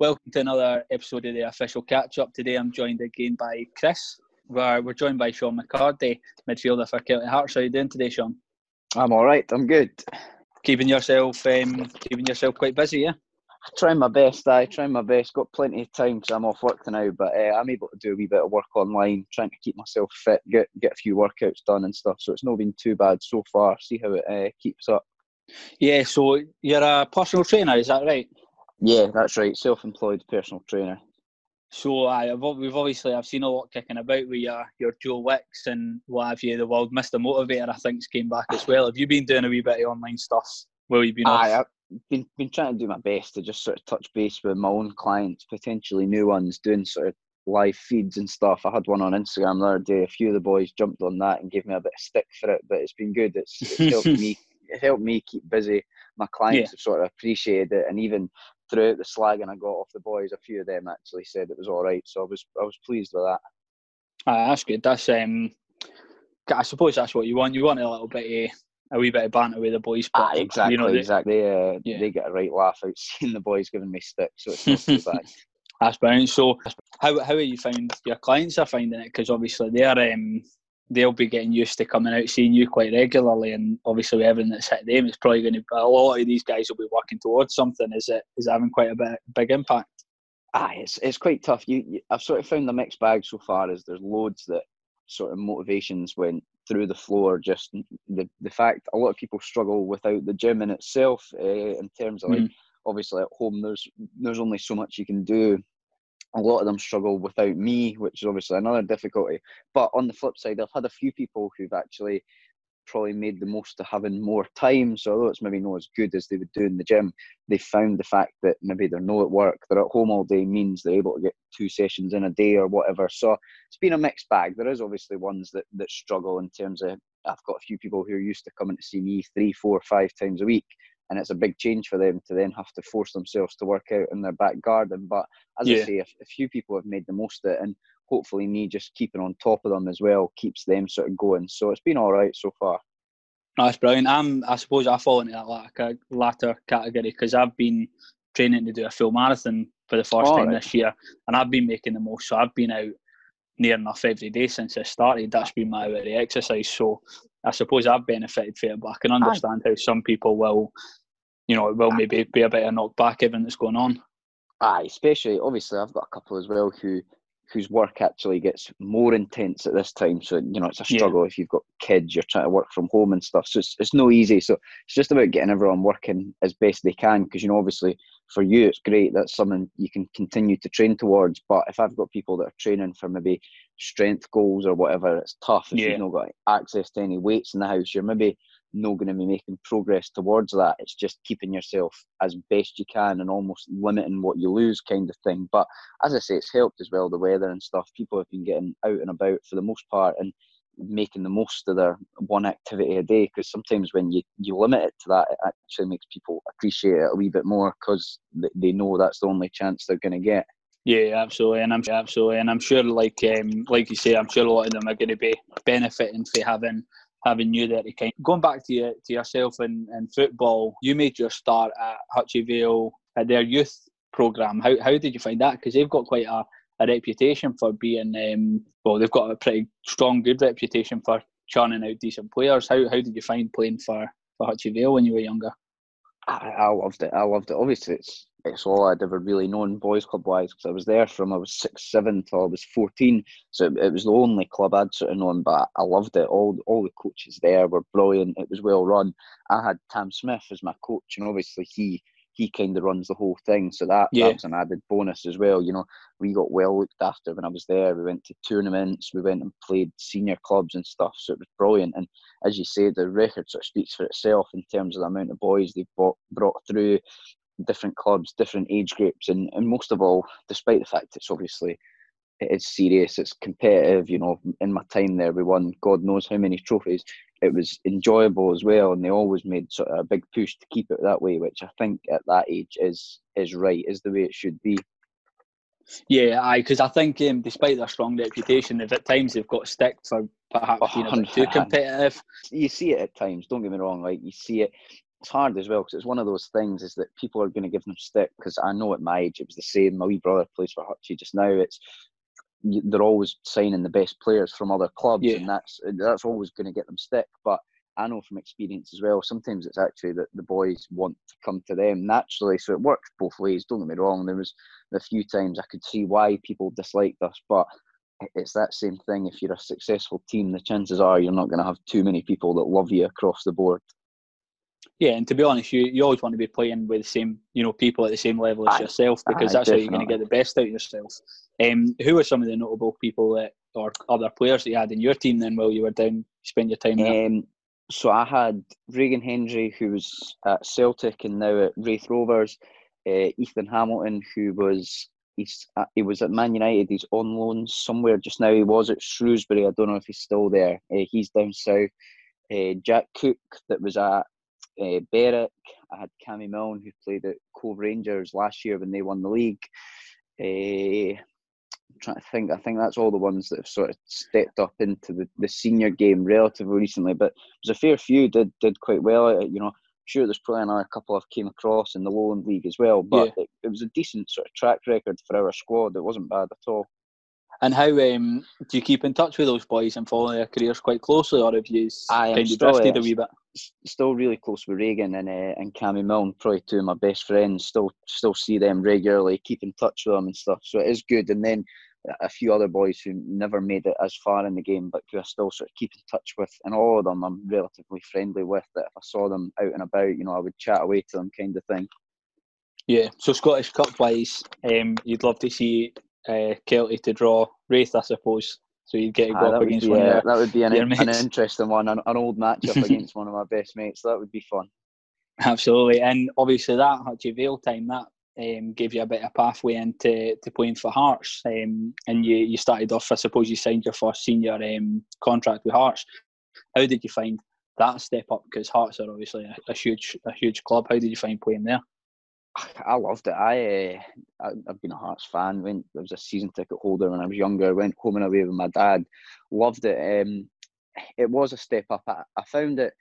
Welcome to another episode of the official catch up. Today I'm joined again by Chris. We're, we're joined by Sean McCarty, midfielder for Kelty Hearts. How are you doing today, Sean? I'm all right. I'm good. Keeping yourself um, keeping yourself quite busy, yeah. Trying my best. I trying my best. Got plenty of time because I'm off work now, but uh, I'm able to do a wee bit of work online, trying to keep myself fit, get get a few workouts done and stuff. So it's not been too bad so far. See how it uh, keeps up. Yeah. So you're a personal trainer, is that right? Yeah, that's right. Self-employed personal trainer. So I, we've obviously I've seen a lot kicking about with your your Joe Wicks and what have you. The world Mr Motivator I think's came back as well. Have you been doing a wee bit of online stuff while you've been Aye, off? I've been been trying to do my best to just sort of touch base with my own clients, potentially new ones, doing sort of live feeds and stuff. I had one on Instagram the other day. A few of the boys jumped on that and gave me a bit of stick for it, but it's been good. It's, it's helped me. It helped me keep busy. My clients Yeah. have sort of appreciated it, and even throughout the slagging I got off the boys, a few of them actually said it was all right. So I was I was pleased with that. Aye, that's good. That's um, I suppose that's what you want. You want a little bit of a wee bit of banter with the boys, but Ah, exactly, you know, they- exactly. Uh, Yeah. They get a right laugh out seeing the boys giving me stick, so it's not too bad. That's brilliant. So, how how are you found your clients are finding it? Because obviously they're um they'll be getting used to coming out seeing you quite regularly, and obviously with everything that's hit them, it's probably going to a lot of these guys will be working towards something. Is it is it having quite a bit big impact? Ah, it's it's quite tough. You, you I've sort of found the mixed bag so far. Is there's loads that sort of motivations went through the floor. Just the the fact a lot of people struggle without the gym in itself. Uh, in terms of like Mm. obviously at home, there's there's only so much you can do. A lot of them struggle without me, which is obviously another difficulty. But on the flip side, I've had a few people who've actually probably made the most of having more time. So although it's maybe not as good as they would do in the gym, they found the fact that maybe they're not at work, they're at home all day means they're able to get two sessions in a day or whatever. So it's been a mixed bag. There is obviously ones that, that struggle in terms of I've got a few people who are used to coming to see me three, four, five times a week. And it's a big change for them to then have to force themselves to work out in their back garden. But as I say, a, a few people have made the most of it, and hopefully me just keeping on top of them as well keeps them sort of going. So it's been all right so far. That's brilliant. I'm, I suppose I fall into that latter, latter category because I've been training to do a full marathon for the first time right. this year, and I've been making the most. So I've been out near enough every day since I started. That's been my hourly exercise. So I suppose I've benefited from it, but I can understand how some people will, you know, it will ah. maybe be a bit of knock back everything that's going on. Aye, especially obviously I've got a couple as well who whose work actually gets more intense at this time. So you know it's a Yeah. struggle if you've got kids, you're trying to work from home and stuff. So it's it's no easy. So it's just about getting everyone working as best they can because you know obviously for you it's great that's something you can continue to train towards. But if I've got people that are training for maybe strength goals or whatever, it's tough. If Yeah. you've not got access to any weights in the house, you're maybe not going to be making progress towards that. It's just keeping yourself as best you can and almost limiting what you lose, kind of thing. But as I say, it's helped as well the weather and stuff. People have been getting out and about for the most part and making the most of their one activity a day. Because sometimes when you you limit it to that, it actually makes people appreciate it a wee bit more because they know that's the only chance they're going to get. Yeah, absolutely, and I'm absolutely, and I'm sure, like um, like you say, I'm sure a lot of them are going to be benefiting from having having you there to kind. Going back to you to yourself in, in football, you made your start at Hutchie Vale at their youth program. How how did you find that? Because they've got quite a, a reputation for being um, well, they've got a pretty strong, good reputation for churning out decent players. How how did you find playing for for Hutchie Vale when you were younger? I, I loved it. I loved it. Obviously, it's it's all I'd ever really known boys club wise because I was there from I was six, seven till I was fourteen. So it, it was the only club I'd sort of known. But I loved it. All all the coaches there were brilliant. It was well run. I had Tam Smith as my coach, and obviously he he kind of runs the whole thing. So that, Yeah. that was an added bonus as well. You know, we got well looked after when I was there. We went to tournaments. We went and played senior clubs and stuff. So it was brilliant. And as you say, the record sort of speaks for itself in terms of the amount of boys they've brought, brought through different clubs, different age groups, and, and most of all, despite the fact it's obviously it is serious, it's competitive. You know, in my time there, we won God knows how many trophies. It was enjoyable as well, and they always made sort of a big push to keep it that way, which I think at that age is is right, is the way it should be. Yeah, aye, because I think um, despite their strong reputation, they've at times they've got stick for perhaps being a bit too competitive. you see it at times. Don't get me wrong. Like you see it, it's hard as well because it's one of those things is that people are going to give them stick because I know at my age it was the same. My wee brother plays for Hutchie just now. It's they're always signing the best players from other clubs, yeah. and that's that's always going to get them stick. But I know from experience as well. Sometimes it's actually that the boys want to come to them naturally, so it works both ways. Don't get me wrong. There was a few times I could see why people disliked us, but it's that same thing. If you're a successful team, the chances are you're not going to have too many people that love you across the board. Yeah, and to be honest, you, you always want to be playing with the same you know people at the same level as aye, yourself because aye, that's definitely. how you're going to get the best out of yourself. Um, who are some of the notable people that or other players that you had in your team then while you were down spend your time? Um, so I had Regan Hendry, who was at Celtic and now at Raith Rovers. Uh, Ethan Hamilton, who was he's uh, he was at Man United. He's on loan somewhere just now. He was at Shrewsbury. I don't know if he's still there. Uh, he's down south. Uh, Jack Cook, that was at uh, Berwick. I had Cammy Milne, who played at Cove Rangers last year when they won the league. Uh, I'm trying to think. I think that's all the ones that have sort of stepped up into the, the senior game relatively recently. But there's a fair few did did quite well. You know, sure there's probably another couple I've came across in the Lowland League as well, but yeah. it, it, was a decent sort of track record for our squad. It wasn't bad at all. And how um, do you keep in touch with those boys and follow their careers quite closely, or have you I kind of drifted a wee bit? Still really close with Regan and uh, and Cammy Milne, probably two of my best friends. Still still see them regularly, keep in touch with them and stuff. So it is good. And then a few other boys who never made it as far in the game, but who I still sort of keep in touch with, and all of them I'm relatively friendly with. That if I saw them out and about, you know, I would chat away to them, kind of thing. Yeah. So Scottish Cup wise, um, you'd love to see uh, Kelty to draw Raith, I suppose. So you'd get to go ah, up against be, one. Yeah, that would be an, an interesting one, an, an old matchup against one of my best mates. That would be fun. Absolutely, and obviously that Hutchie Vale time that um, gave you a bit of pathway into to playing for Hearts, um, and you, you started off. I suppose you signed your first senior um, contract with Hearts. How did you find that step up? Because Hearts are obviously a, a, huge a huge club. How did you find playing there? I loved it. I, uh, I've been a Hearts fan. Went I was a season ticket holder when I was younger. Went home and away with my dad. Loved it. Um, it was a step up. I, I found it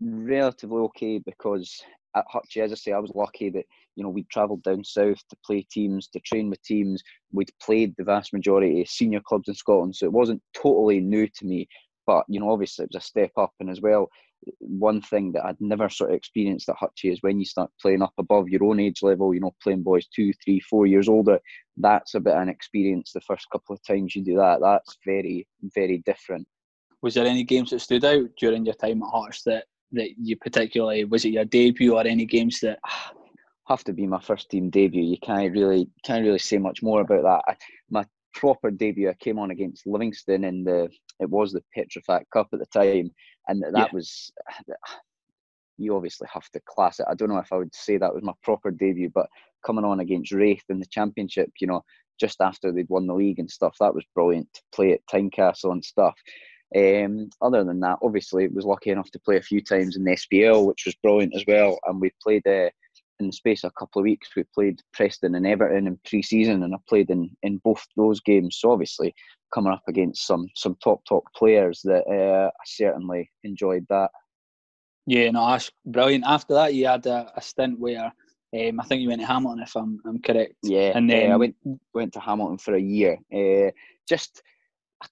relatively okay because at Hutchie, as I say, I was lucky that you know we'd travelled down south to play teams, to train with teams. We'd played the vast majority of senior clubs in Scotland, so it wasn't totally new to me. But you know, obviously, it was a step up, and as well, one thing that I'd never sort of experienced at Hutchie is when you start playing up above your own age level. You know, playing boys two, three, four years older. That's a bit of an experience. The first couple of times you do that, that's very, very different. Was there any games that stood out during your time at Hearts that that you particularly was it your debut or any games that have to be my first team debut. You can't really can't really say much more about that. I, my proper debut, I came on against Livingston in the it was the Petrofac Cup at the time, and that yeah. was you obviously have to class it. I don't know if I would say that was my proper debut, but coming on against Raith in the Championship, you know, just after they'd won the league and stuff, that was brilliant to play at Tynecastle and stuff. Um, other than that, obviously, was lucky enough to play a few times in the SPL, which was brilliant as well. And we played uh, in the space of a couple of weeks. We played Preston and Everton in pre-season, and I played in, in both those games. So obviously, coming up against some some top top players, that uh, I certainly enjoyed that. Yeah, no, that's brilliant. After that, you had a, a stint where um, I think you went to Hamilton, if I'm, I'm correct. Yeah, and then uh, I went went to Hamilton for a year. Uh, just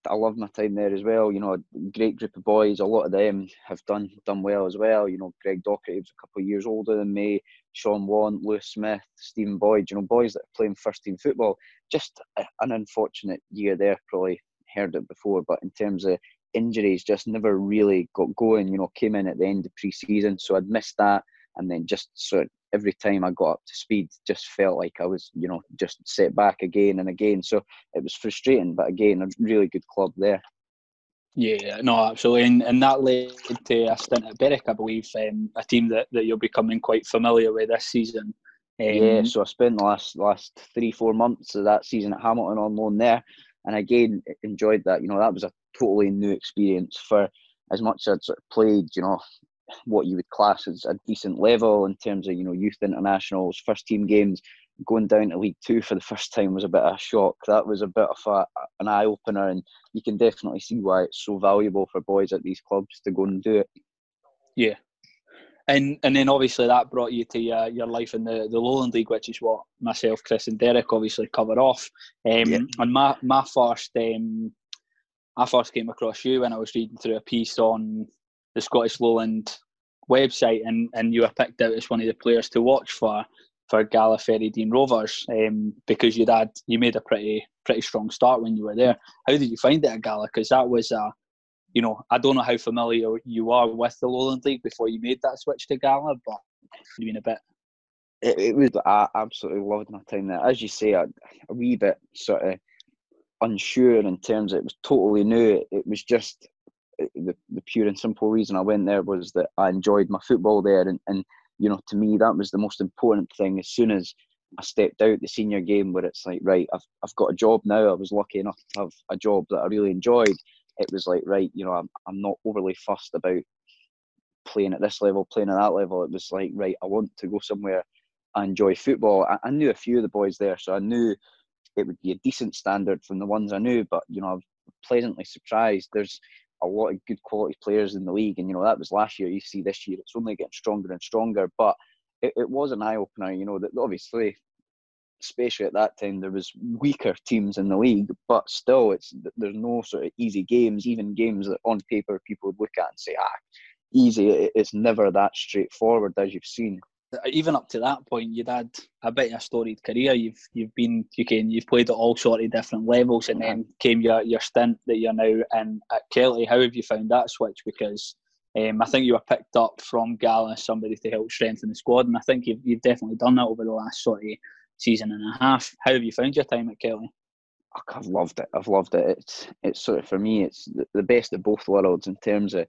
I love my time there as well. You know, great group of boys. A lot of them have done done well as well. You know, Greg Docherty was a couple of years older than me. Sean Want, Lewis Smith, Stephen Boyd. You know, boys that are playing first team football. Just an unfortunate year there. Probably heard it before, but in terms of injuries, just never really got going. You know, came in at the end of pre-season, so I'd missed that, and then just sort of every time I got up to speed, just felt like I was, you know, just set back again and again. So it was frustrating, but again, a really good club there. Yeah, no, absolutely, and, and that led to a stint at Berwick, I believe, um, a team that, that you're becoming quite familiar with this season. Um, yeah, so I spent the last last three four months of that season at Hamilton on loan there, and again enjoyed that. You know, that was a totally new experience for as much as I'd sort of played. You know, what you would class as a decent level in terms of you know youth internationals, first team games. Going down to League Two for the first time was a bit of a shock. That was a bit of a, an eye opener, and you can definitely see why it's so valuable for boys at these clubs to go and do it. Yeah, And and then obviously that brought you to your, your life in the, the Lowland League, which is what myself, Chris, and Derek obviously cover off. Um, yeah. And my my first um, I first came across you when I was reading through a piece on the Scottish Lowland website, and, and you were picked out as one of the players to watch for for Gala Fairydean Rovers um, because you'd had you made a pretty pretty strong start when you were there. How did you find it at Gala? Because that was a you know, I don't know how familiar you are with the Lowland League before you made that switch to Gala, but you've been a bit. It, it was I absolutely loved my time there. As you say, a, a wee bit sort of unsure in terms of it was totally new. It, it was just the, the pure and simple reason I went there was that I enjoyed my football there, and, and you know, to me that was the most important thing. As soon as I stepped out the senior game, where it's like, right, I've I've got a job now. I was lucky enough to have a job that I really enjoyed it was like right, you know, I'm I'm not overly fussed about playing at this level, playing at that level. It was like right, I want to go somewhere I enjoy football. I, I knew a few of the boys there, so I knew it would be a decent standard from the ones I knew. But you know, I was pleasantly surprised. There's a lot of good quality players in the league, and you know that was last year. You see this year, it's only getting stronger and stronger. But it, it was an eye opener. You know that obviously especially at that time, there was weaker teams in the league, but still, it's there's no sort of easy games. Even games that on paper people would look at and say, ah, easy. It's never that straightforward as you've seen. Even up to that point, you'd had a bit of a storied career. You've you've been you can you've played at all sort of different levels, and then came your your stint that you're now in at Kelty. How have you found that switch? Because um, I think you were picked up from Gala, somebody to help strengthen the squad, and I think you've, you've definitely done that over the last sort of season and a half. How have you found your time at Kelty? I've loved it. I've loved it. It's it's sort of for me, it's the best of both worlds in terms of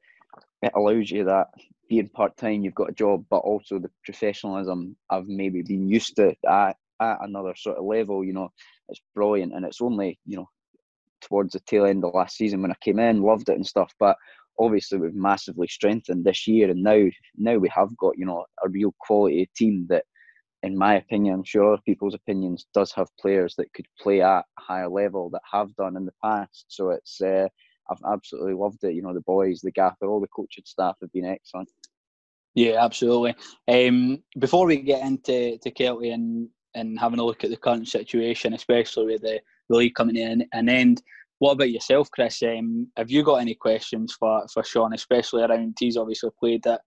it allows you that being part time, you've got a job, but also the professionalism I've maybe been used to at, at another sort of level. You know, it's brilliant, and it's only you know towards the tail end of last season when I came in, loved it and stuff. But obviously, we've massively strengthened this year, and now now we have got you know a real quality team that in my opinion, I'm sure other people's opinions, does have players that could play at a higher level that have done in the past. So it's uh, I've absolutely loved it. You know, the boys, the gaffer, all the coaching staff have been excellent. Yeah, absolutely. Um, before we get into to Kelty and and having a look at the current situation, especially with the, the league coming in an end. What about yourself, Chris? Um, have you got any questions for, for Sean, especially around he's obviously played at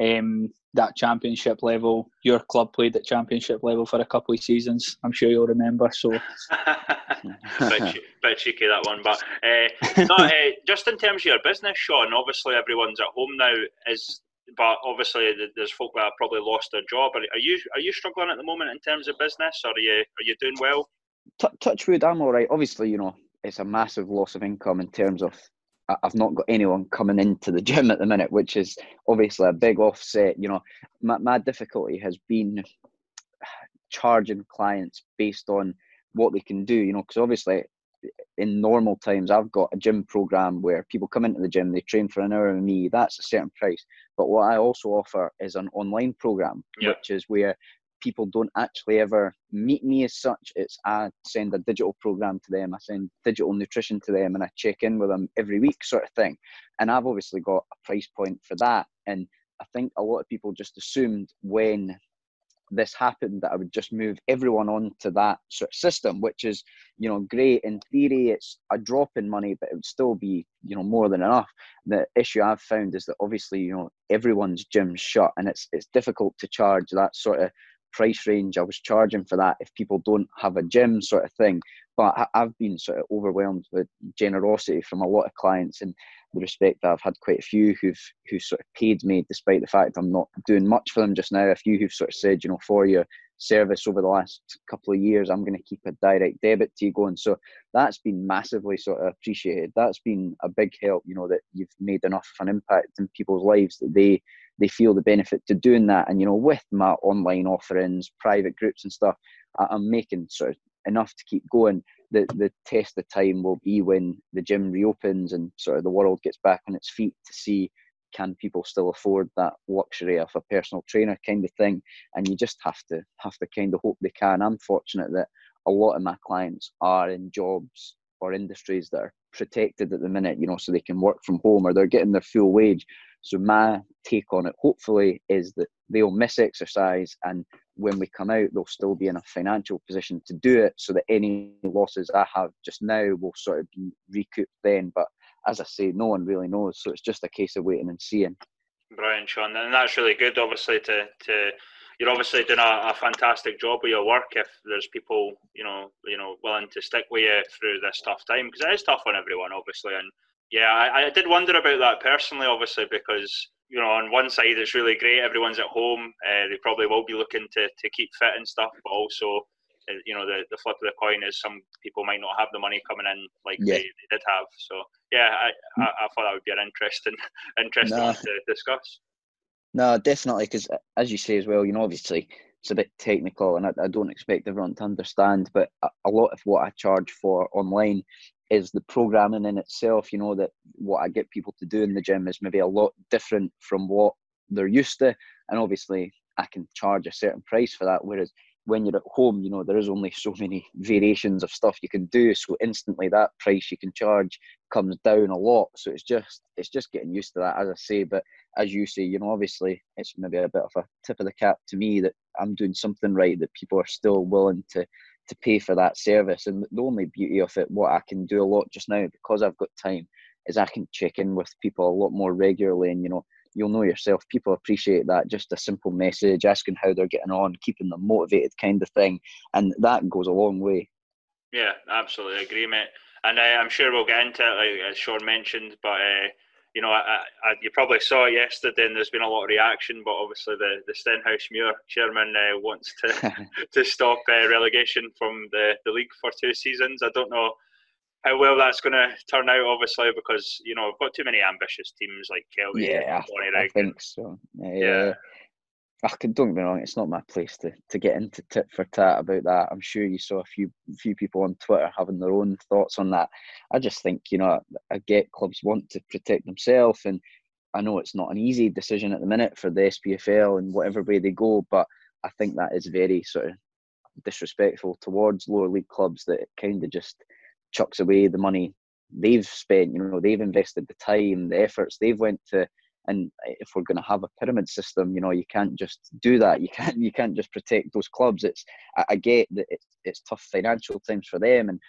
um, that championship level. Your club played at championship level for a couple of seasons. I'm sure you'll remember. So, bit, bit cheeky that one, but uh, no, uh, just in terms of your business, Sean. Obviously, everyone's at home now. Is but obviously there's folk that have probably lost their job. Are, are you are you struggling at the moment in terms of business, or are you are you doing well? T- touch wood, I'm all right. Obviously, you know it's a massive loss of income in terms of I've not got anyone coming into the gym at the minute, which is obviously a big offset. You know, my, my difficulty has been charging clients based on what they can do. You know, because obviously in normal times I've got a gym program where people come into the gym, they train for an hour with me. That's a certain price. But what I also offer is an online program, yep. which is where people don't actually ever meet me as such. It's I send a digital program to them, I send digital nutrition to them, and I check in with them every week, sort of thing. And I've obviously got a price point for that. And I think a lot of people just assumed when this happened that I would just move everyone on to that sort of system, which is, you know, great in theory. It's a drop in money, but it would still be, you know, more than enough. The issue I've found is that obviously, you know, everyone's gym's shut, and it's it's difficult to charge that sort of price range I was charging for that if people don't have a gym sort of thing. But I've been sort of overwhelmed with generosity from a lot of clients and the respect that I've had quite a few who've who sort of paid me despite the fact I'm not doing much for them just now. A few who've sort of said, you know, for your service over the last couple of years, I'm going to keep a direct debit to you going. So that's been massively sort of appreciated. That's been a big help, you know, that you've made enough of an impact in people's lives that they they feel the benefit to doing that. And you know, with my online offerings, private groups and stuff, I'm making sort of enough to keep going. The the test of time will be when the gym reopens and sort of the world gets back on its feet to see can people still afford that luxury of a personal trainer kind of thing. And you just have to have to kind of hope they can. I'm fortunate that a lot of my clients are in jobs or industries that are protected at the minute, you know, so they can work from home or they're getting their full wage. So my take on it, hopefully, is that they'll miss exercise, and when we come out, they'll still be in a financial position to do it, so that any losses I have just now will sort of be recouped then. But as I say, no one really knows, so it's just a case of waiting and seeing. Brian, Sean, and that's really good. Obviously, to to you're obviously doing a, a, fantastic job with your work. If there's people, you know, you know, willing to stick with you through this tough time, because it is tough on everyone, obviously. And yeah, I, I did wonder about that personally, obviously, because you know, on one side it's really great, everyone's at home, uh, they probably will be looking to to keep fit and stuff, but also. Uh, you know the, the flip of the coin is some people might not have the money coming in like yeah. they, they, did have. So yeah, I, I, I, thought that would be an interesting interesting nah. to discuss. No, definitely, because uh, as you say as well, you know, obviously it's a bit technical, and I, I don't expect everyone to understand. But a, a, lot of what I charge for online is the programming in itself. You know that what I get people to do in the gym is maybe a lot different from what they're used to, and obviously I can charge a certain price for that. Whereas when you're at home, you know, there is only so many variations of stuff you can do. So instantly that price you can charge comes down a lot. So it's just it's just getting used to that, as I say. But as you say, you know, obviously it's maybe a bit of a tip of the cap to me that I'm doing something right, that people are still willing to to pay for that service. And the only beauty of it, what I can do a lot just now because I've got time, is I can check in with people a lot more regularly and you know you'll know yourself people appreciate that just a simple message asking how they're getting on keeping them motivated kind of thing and that goes a long way yeah absolutely agree mate and uh, i'm sure we'll get into it like as sean mentioned but uh, you know, I, I, you probably saw it yesterday, and there's been a lot of reaction. But obviously, the the Stenhousemuir chairman uh, wants to to stop uh, relegation from the, the league for two seasons. I don't know how well that's going to turn out, obviously, because you know we've got too many ambitious teams like Kelty. Yeah, I, I, think so. Yeah. yeah. I can, don't get me wrong, it's not my place to, to get into tit for tat about that. I'm sure you saw a few few people on Twitter having their own thoughts on that. I just think, you know, I get clubs want to protect themselves and I know it's not an easy decision at the minute for the SPFL and whatever way they go, but I think that is very sort of disrespectful towards lower league clubs that kind of just chucks away the money they've spent. You know, they've invested the time, the efforts they've went to. And if we're going to have a pyramid system, you know, you can't just do that. You can't you can't just protect those clubs. It's I, get that it's it's tough financial times for them, and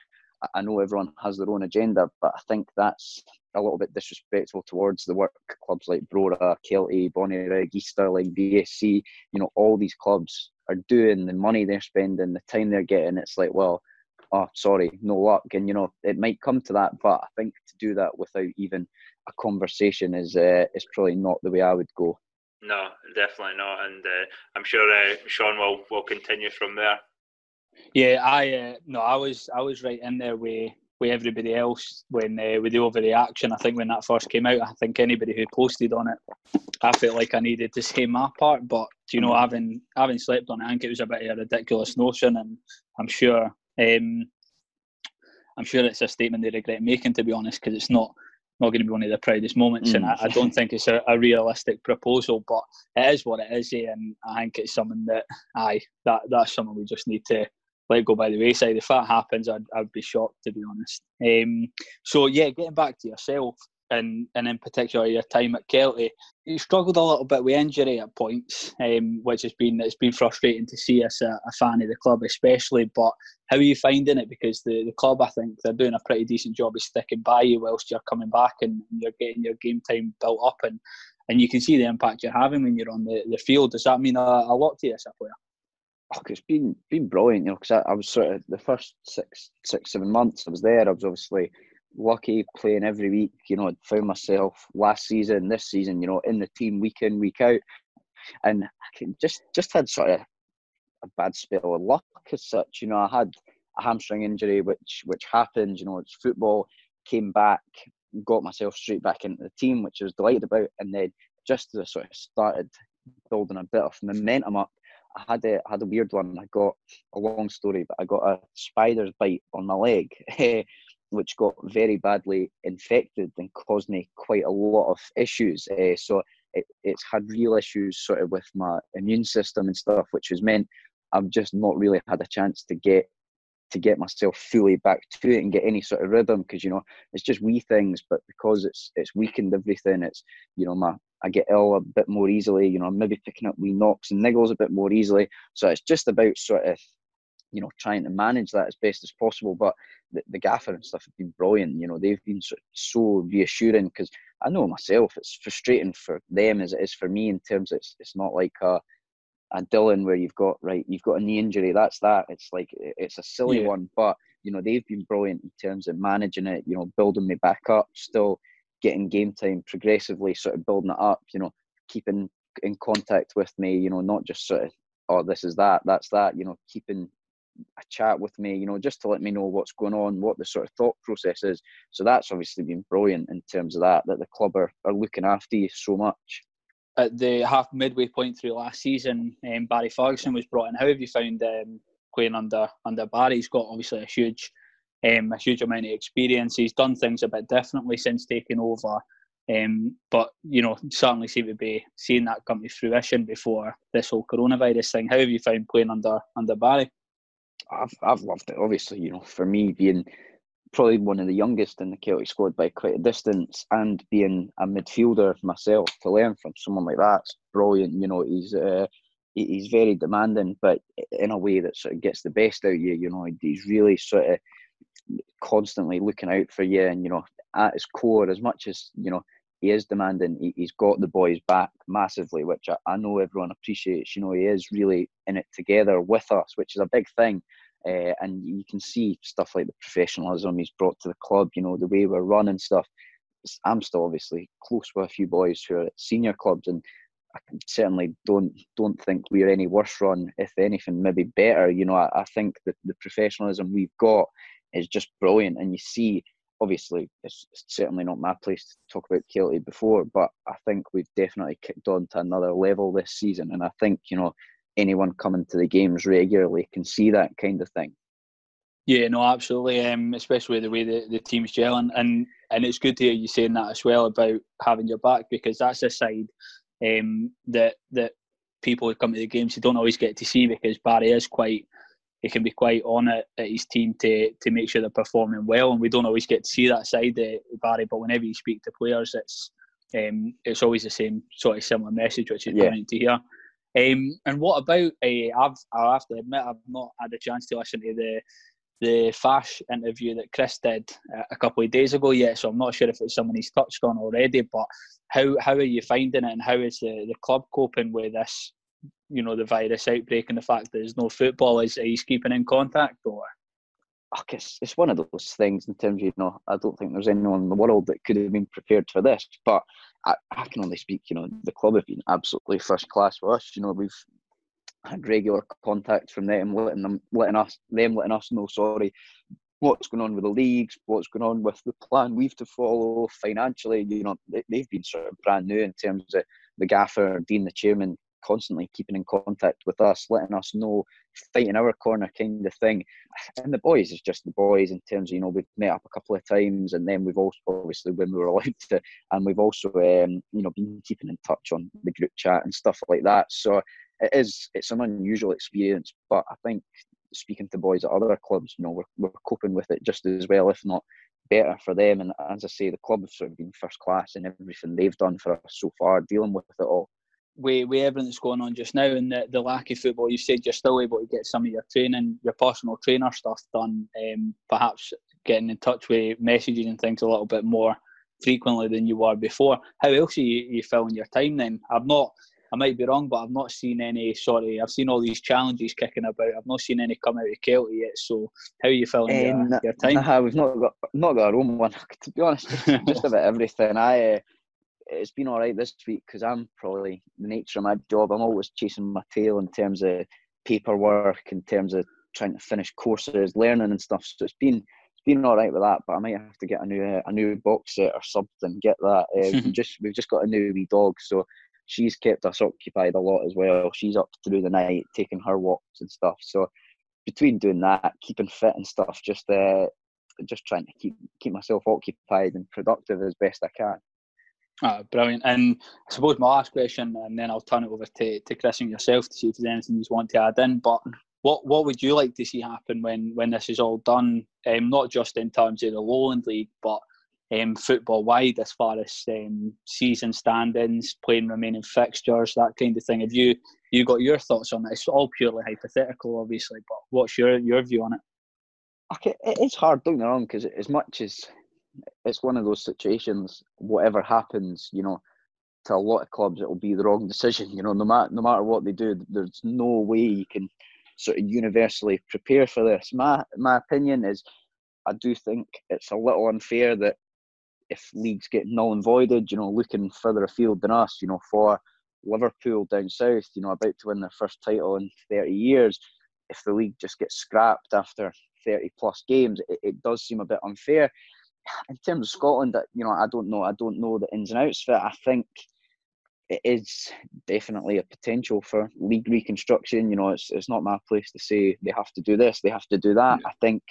I know everyone has their own agenda, but I think that's a little bit disrespectful towards the work clubs like Brora, Kelty, Bonnyrigg, East Stirling, BSC. You know, all these clubs are doing the money they're spending, the time they're getting. It's like, well, oh, sorry, no luck. And, you know, it might come to that, but I think to do that without even a conversation is uh, is probably not the way I would go. No, definitely not. And uh, I'm sure uh, Sean will, will continue from there. Yeah, I uh, no, I was I was right in there with with everybody else when uh, with the overreaction. I think when that first came out, I think anybody who posted on it, I felt like I needed to say my part. But you know, having having slept on it, I think it was a bit of a ridiculous notion, and I'm sure um, I'm sure it's a statement they regret making, to be honest, because it's not not going to be one of the proudest moments, mm. and I, I, don't think it's a, a, realistic proposal. But it is what it is, eh? and I think it's something that, aye, that that's something we just need to let go by the wayside. If that happens, I'd, I'd be shocked, to be honest. Um, so yeah, getting back to yourself, and and in particular your time at Kelty, you struggled a little bit with injury at points, um, which has been it's been frustrating to see as a, a, fan of the club, especially. But how are you finding it? Because the, the club, I think, they're doing a pretty decent job of sticking by you whilst you're coming back and, you're getting your game time built up, and and you can see the impact you're having when you're on the, the field. Does that mean a, a lot to you as a player? Oh, it's been been brilliant, you know, because I, I was sort of the first six six seven months I was there. I was obviously lucky playing every week. You know, I found myself last season, this season, you know, in the team week in, week out, and I can just just had sort of a bad spell of luck as such. You know, I had a hamstring injury, which which happened. You know, it's football. Came back, got myself straight back into the team, which I was delighted about, and then just as I sort of started building a bit of momentum up. I had a had a weird one. I got a long story, but I got a spider's bite on my leg, eh, which got very badly infected and caused me quite a lot of issues. Uh, so it, it's had real issues sort of with my immune system and stuff, which has meant I've just not really had a chance to get to get myself fully back to it and get any sort of rhythm because you know it's just wee things but because it's it's weakened everything it's you know my I get ill a bit more easily. You know, maybe picking up wee knocks and niggles a bit more easily. So it's just about sort of you know trying to manage that as best as possible. But the, the gaffer and stuff have been brilliant. You know, they've been so, so reassuring because I know myself it's frustrating for them as it is for me in terms of it's it's not like a a Dylan where you've got right you've got a knee injury that's that it's like it's a silly yeah. one but you know they've been brilliant in terms of managing it you know building me back up still getting game time progressively sort of building it up you know keeping in contact with me you know not just sort of oh this is that that's that you know keeping a chat with me, you know, just to let me know what's going on, what the sort of thought process is. So that's obviously been brilliant in terms of that, that the club are, are looking after you so much. At the half midway point through last season, um, Barry Ferguson was brought in. How have you found um, playing under under Barry? He's got obviously a huge, um, a huge amount of experience. He's done things a bit differently since taking over. Um, but you know, certainly seem to be seeing that come to fruition before this whole coronavirus thing. How have you found playing under under Barry? I've I've loved it. Obviously, you know, for me being probably one of the youngest in the Kelty squad by quite a distance, and being a midfielder myself to learn from someone like that's brilliant. You know, he's uh, he's very demanding, but in a way that sort of gets the best out of you. You know, he's really sort of constantly looking out for you, and you know, at his core, as much as you know he is demanding. He, has got the boys back massively, which I, I, know everyone appreciates. You know, he is really in it together with us, which is a big thing. Uh, and you can see stuff like the professionalism he's brought to the club. You know, the way we're running stuff. I'm still obviously close with a few boys who are at senior clubs, and I certainly don't don't think we're any worse run. If anything, maybe better. You know, I, I think that the professionalism we've got is just brilliant, and you see obviously it's, certainly not my place to talk about Kelty before, but I think we've definitely kicked on to another level this season, and I think you know anyone coming to the games regularly can see that kind of thing. Yeah, no, absolutely. Um, especially the way the, the team's gelling, and and it's good to hear you saying that as well about having your back because that's a side um, that that people who come to the games you don't always get to see because Barry is quite he can be quite on it at his team to to make sure they're performing well, and we don't always get to see that side of Barry. But whenever you speak to players, it's um, it's always the same sort of similar message, which is yeah. brilliant to hear. Um, and what about? Uh, I've I have to admit I've not had a chance to listen to the the Fash interview that Chris did a couple of days ago yet, so I'm not sure if it's someone he's touched on already. But how how are you finding it, and how is the, the club coping with this you know the virus outbreak and the fact that there's no football is he's keeping in contact or it's, it's one of those things in terms of, you know, I don't think there's anyone in the world that could have been prepared for this. But I, I can only speak, you know, the club have been absolutely first class for us. You know, we've had regular contact from them, letting them, letting us, them letting us know, sorry, what's going on with the leagues, what's going on with the plan we've to follow financially. You know, they, have been sort of brand new in terms of the gaffer, Dean, the chairman, constantly keeping in contact with us, letting us know, fighting our corner kind of thing. And the boys is just the boys in terms of, you know, we've met up a couple of times and then we've also, obviously, when we were allowed to, and we've also, um, you know, been keeping in touch on the group chat and stuff like that. So it is, it's an unusual experience, but I think speaking to boys at other clubs, you know, we're, we're coping with it just as well, if not better for them. And as I say, the club have sort of been first class in everything they've done for us so far, dealing with it all with, with everything that's going on just now and the, the lack of football, you said you're still able to get some of your training, your personal trainer stuff done, um, perhaps getting in touch with messaging and things a little bit more frequently than you were before. How else are you, you filling your time then? I've not, I might be wrong, but I've not seen any, sorry, I've seen all these challenges kicking about. I've not seen any come out of Kelty yet. So how are you filling um, your, your, time? Nah, we've not got, not got our own one. to be honest, just, just about everything. I, uh, it's been all right this week because I'm probably the nature of my job. I'm always chasing my tail in terms of paperwork, in terms of trying to finish courses, learning and stuff. So it's been it's been all right with that. But I might have to get a new a new box set or something. Get that. Uh, we just we've just got a new wee dog, so she's kept us occupied a lot as well. She's up through the night taking her walks and stuff. So between doing that, keeping fit and stuff, just uh, just trying to keep keep myself occupied and productive as best I can. Oh, brilliant. And I suppose my last question, and then I'll turn it over to, to Chris and yourself to see if there's anything you want to add in. But what what would you like to see happen when, when this is all done? Um, not just in terms of the Lowland League, but um, football wide as far as um, season standings, playing remaining fixtures, that kind of thing. Have you you got your thoughts on it? It's all purely hypothetical, obviously, but what's your your view on it? Okay, it's hard. Don't get me wrong, because as much as it's one of those situations, whatever happens, you know, to a lot of clubs, it will be the wrong decision. You know, no matter no matter what they do, there's no way you can sort of universally prepare for this. My my opinion is, I do think it's a little unfair that if leagues get null and voided, you know, looking further afield than us, you know, for Liverpool down south, you know, about to win their first title in 30 years, if the league just gets scrapped after 30 plus games, it, it does seem a bit unfair. In terms of Scotland, you know, I don't know. I don't know the ins and outs of it. I think it is definitely a potential for league reconstruction. You know, it's it's not my place to say they have to do this, they have to do that. Yeah. I think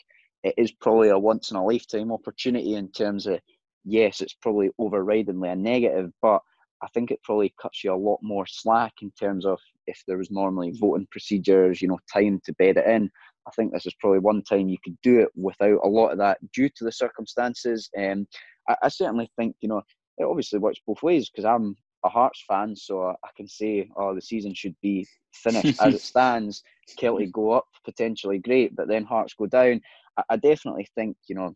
it is probably a once in a lifetime opportunity in terms of yes, it's probably overridingly a negative, but I think it probably cuts you a lot more slack in terms of if there was normally mm. voting procedures, you know, time to bed it in. I think this is probably one time you could do it without a lot of that due to the circumstances. And um, I, I certainly think, you know, it obviously works both ways because I'm a Hearts fan, so I can say, oh, the season should be finished as it stands. Kelty go up potentially great, but then Hearts go down. I, I definitely think, you know,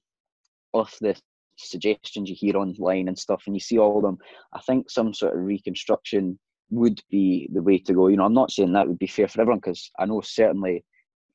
off the suggestions you hear online and stuff, and you see all of them. I think some sort of reconstruction would be the way to go. You know, I'm not saying that would be fair for everyone because I know certainly,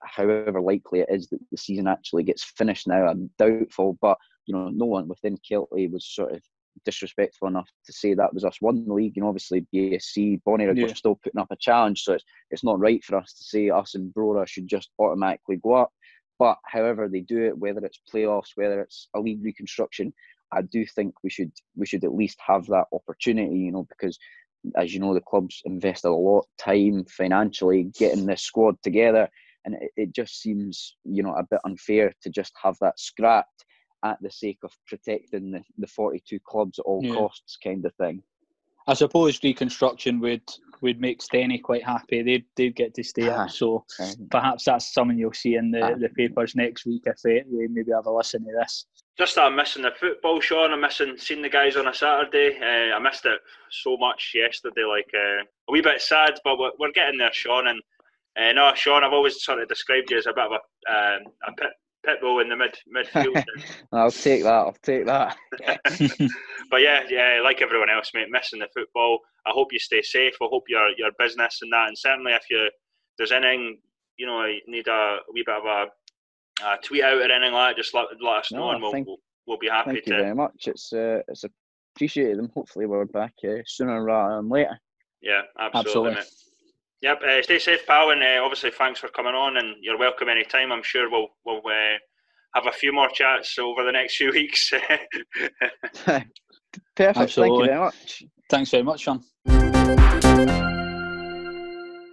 however likely it is that the season actually gets finished now, I'm doubtful. But you know, no one within Kelty was sort of disrespectful enough to say that was us won the league. And obviously, BSC, Bonnie yeah. are still putting up a challenge, so it's it's not right for us to say us and Brora should just automatically go up. But however they do it, whether it's playoffs, whether it's a league reconstruction, I do think we should we should at least have that opportunity, you know, because as you know, the club's invested a lot of time financially getting this squad together, and it, it just seems you know a bit unfair to just have that scrapped at the sake of protecting the, the 42 clubs at all yeah. costs kind of thing. I suppose reconstruction would would make Stenny quite happy. They'd they'd get to stay up. So perhaps that's something you'll see in the, the papers next week if they, they maybe have a listen to this. Just I'm missing the football, Sean. I'm missing seeing the guys on a Saturday. Uh, I missed it so much yesterday. Like uh, a wee bit sad, but we're, we're getting there, Sean. And uh, no, Sean, I've always sort of described you as a bit of a, um, a pit bull in the mid midfield. I'll take that. I'll take that. but yeah, yeah, like everyone else, mate, missing the football. I hope you stay safe. I hope your your business and that, and certainly if you there's anything you know you need a wee bit of a, a tweet out or anything like that, just let, let us know, no, and we'll, think, we'll, we'll be happy thank to. Thank you very much. It's uh, it's appreciated, and hopefully we're back uh, sooner rather than later. Yeah, absolutely. absolutely. Yep. Uh, stay safe, pal, and uh, obviously thanks for coming on. And you're welcome anytime. I'm sure we'll we'll uh, have a few more chats over the next few weeks. Perfect. Absolutely. Thank you very much. Thanks very much, Sean.